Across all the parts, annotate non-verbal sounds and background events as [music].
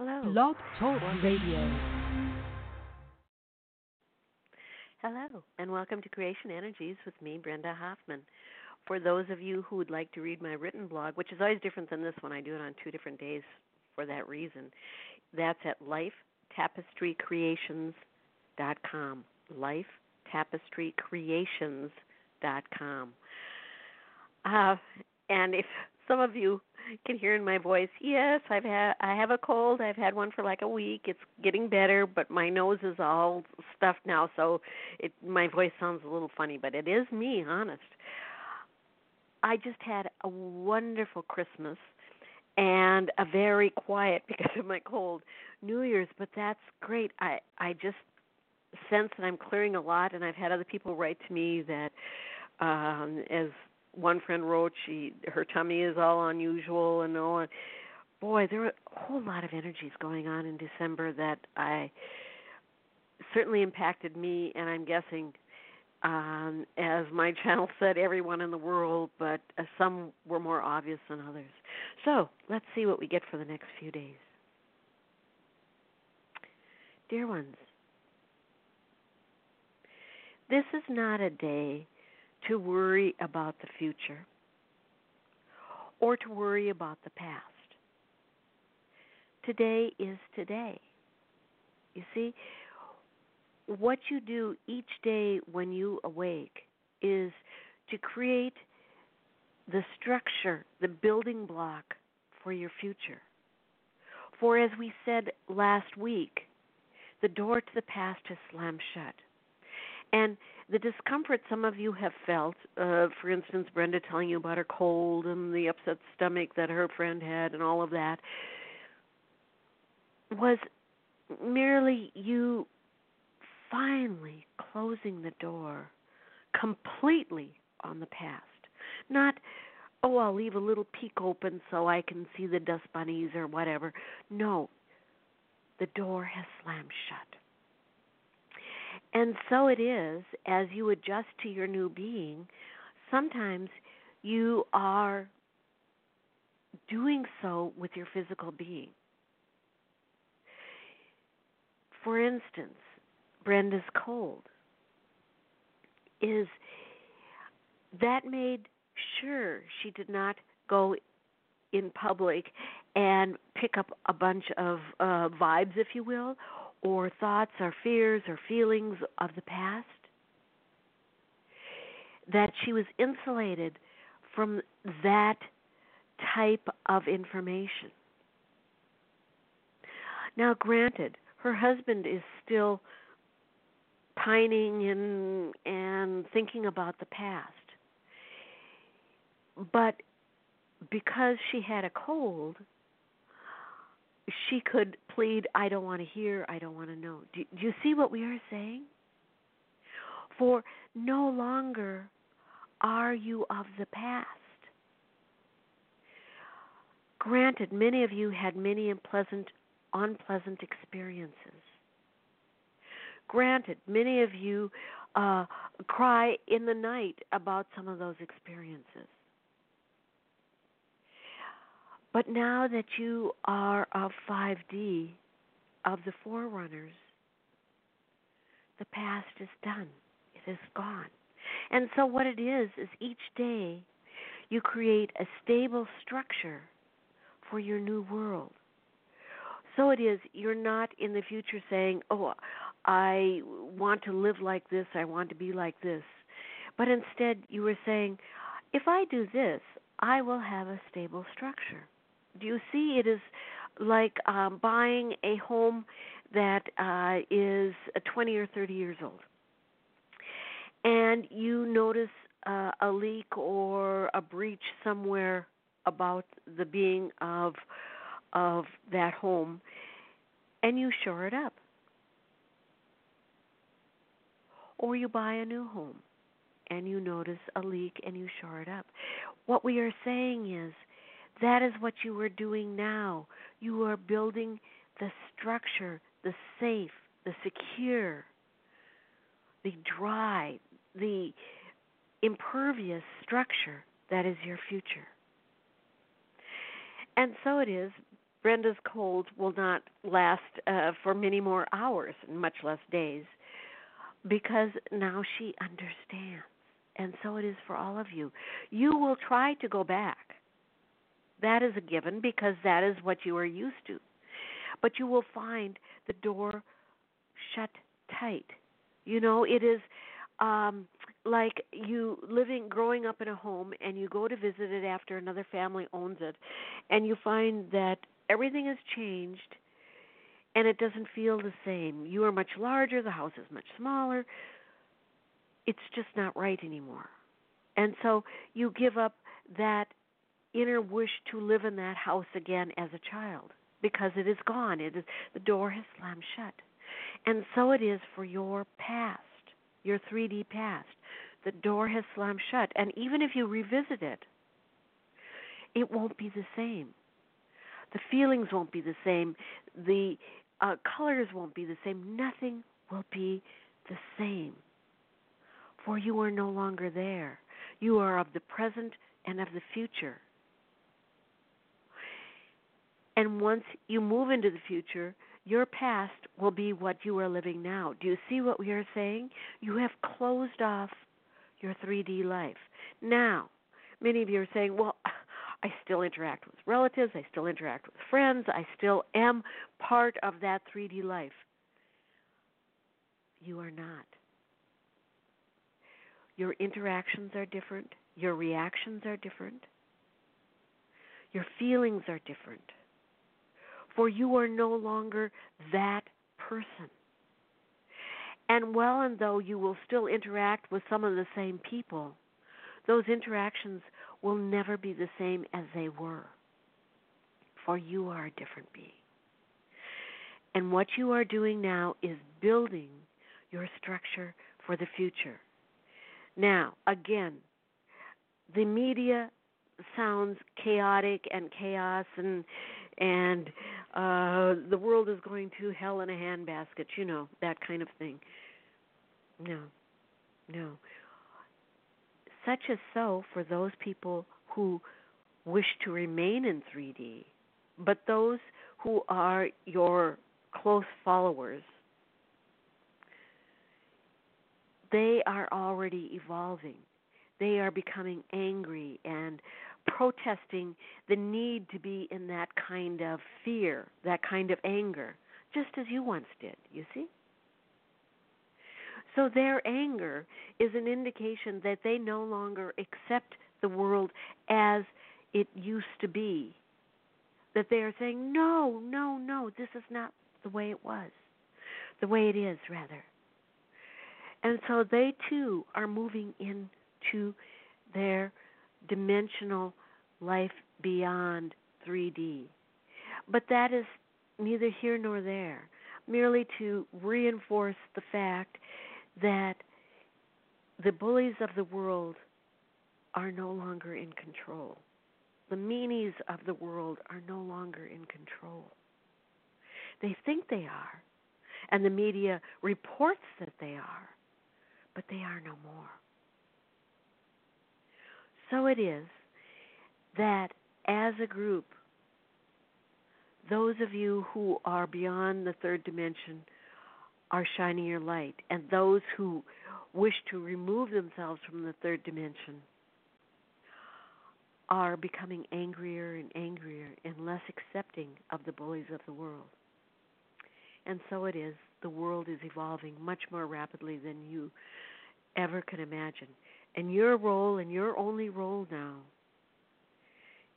Hello. Blog Talk Radio. Hello, and welcome to Creation Energies with me, Brenda Hoffman. For those of you who would like to read my written blog, which is always different than this one, I do it on two different days for that reason. That's at lifetapestrycreations.com. Lifetapestrycreations.com. Uh, and if some of you can hear in my voice, yes, I've had I have a cold. I've had one for like a week. It's getting better, but my nose is all stuffed now, so it my voice sounds a little funny, but it is me, honest. I just had a wonderful Christmas and a very quiet [laughs] because of my cold New Year's, but that's great. I I just sense that I'm clearing a lot and I've had other people write to me that um as one friend wrote she her tummy is all unusual and all boy there were a whole lot of energies going on in december that i certainly impacted me and i'm guessing um as my [laughs] channel said everyone in the world but uh, some were more obvious than others. So let's see what we get for the next few days. Dear ones this is not a day to worry about the future or to worry about the past. Today is today. You see, what you do each day when you awake is to create the structure, the building block for your future. For as we said last week, the door to the past has slammed shut. And the discomfort some of you have felt, uh, for instance, Brenda telling you about her cold and the upset stomach that her friend had and all of that, was merely you finally closing the door completely on the past. Not, oh, I'll leave a little peek open so I can see the dust bunnies or whatever. No, the door has slammed shut. And so it is, as you adjust to your new being, sometimes you are doing so with your physical being. For instance, Brenda's cold is that made sure she did not go in public and pick up a bunch of uh, vibes, if you will, or thoughts or fears or feelings of the past. That she was insulated from that type of information. Now, granted, her husband is still pining and and thinking about the past. But because she had a cold, she could plead, I don't want to hear, I don't want to know. Do, do you see what we are saying? For no longer are you of the past. Granted, many of you had many unpleasant, unpleasant experiences. Granted, many of you uh, cry in the night about some of those experiences. But now that you are of 5D, of the forerunners, the past is done. It is gone. And so, what it is, is each day you create a stable structure for your new world. So it is, you're not in the future saying, oh, I want to live like this, I want to be like this. But instead, you are saying, if I do this, I will have a stable structure. Do you see? It is like um, buying a home that uh, is 20 or 30 years old. And you notice uh, a leak or a breach somewhere about the being of of that home and you shore it up or you buy a new home and you notice a leak and you shore it up what we are saying is that is what you are doing now you are building the structure the safe the secure the dry the impervious structure that is your future. And so it is. Brenda's cold will not last uh, for many more hours, and much less days, because now she understands. And so it is for all of you. You will try to go back. That is a given because that is what you are used to. But you will find the door shut tight. You know, it is um like you living growing up in a home and you go to visit it after another family owns it and you find that everything has changed and it doesn't feel the same you are much larger the house is much smaller it's just not right anymore and so you give up that inner wish to live in that house again as a child because it is gone it is the door has slammed shut and so it is for your past your 3D past. The door has slammed shut. And even if you revisit it, it won't be the same. The feelings won't be the same. The uh, colors won't be the same. Nothing will be the same. For you are no longer there. You are of the present and of the future. And once you move into the future, your past will be what you are living now. Do you see what we are saying? You have closed off your 3D life. Now, many of you are saying, well, [laughs] I still interact with relatives, I still interact with friends, I still am part of that 3D life. You are not. Your interactions are different, your reactions are different, your feelings are different for you are no longer that person. And well and though you will still interact with some of the same people, those interactions will never be the same as they were. For you are a different being. And what you are doing now is building your structure for the future. Now, again, the media sounds chaotic and chaos and and uh the world is going to hell in a handbasket you know that kind of thing. No no. Such as so for those people who wish to remain in 3D but those who are your close followers they are already evolving. They are becoming angry and protesting the need to be in that kind of fear, that kind of anger, just as you once did, you see? So their anger is an indication that they no longer accept the world as it used to be. That they are saying, no, no, no, this is not the way it was, the way it is, rather. And so they too are moving into their dimensional life beyond 3D. But that is neither here nor there, merely to reinforce the fact that the bullies of the world are no longer in control. The meanies of the world are no longer in control. They think they are, and the media reports that they are, but they are no more. So it is that as a group, those of you who are beyond the third dimension are shining your light, and those who wish to remove themselves from the third dimension are becoming angrier and angrier and less accepting of the bullies of the world. And so it is, the world is evolving much more rapidly than you ever could imagine. And your role and your only role now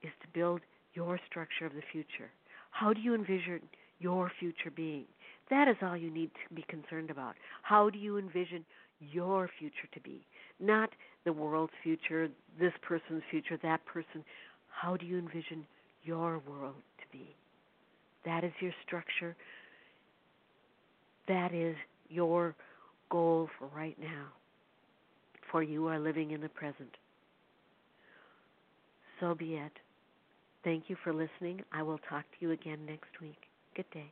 is to build your structure of the future. How do you envision your future being? That is all you need to be concerned about. How do you envision your future to be? Not the world's future, this person's future, that person. How do you envision your world to be? That is your structure. That is your goal for right now. For you are living in the present. So be it. Thank you for listening. I will talk to you again next week. Good day.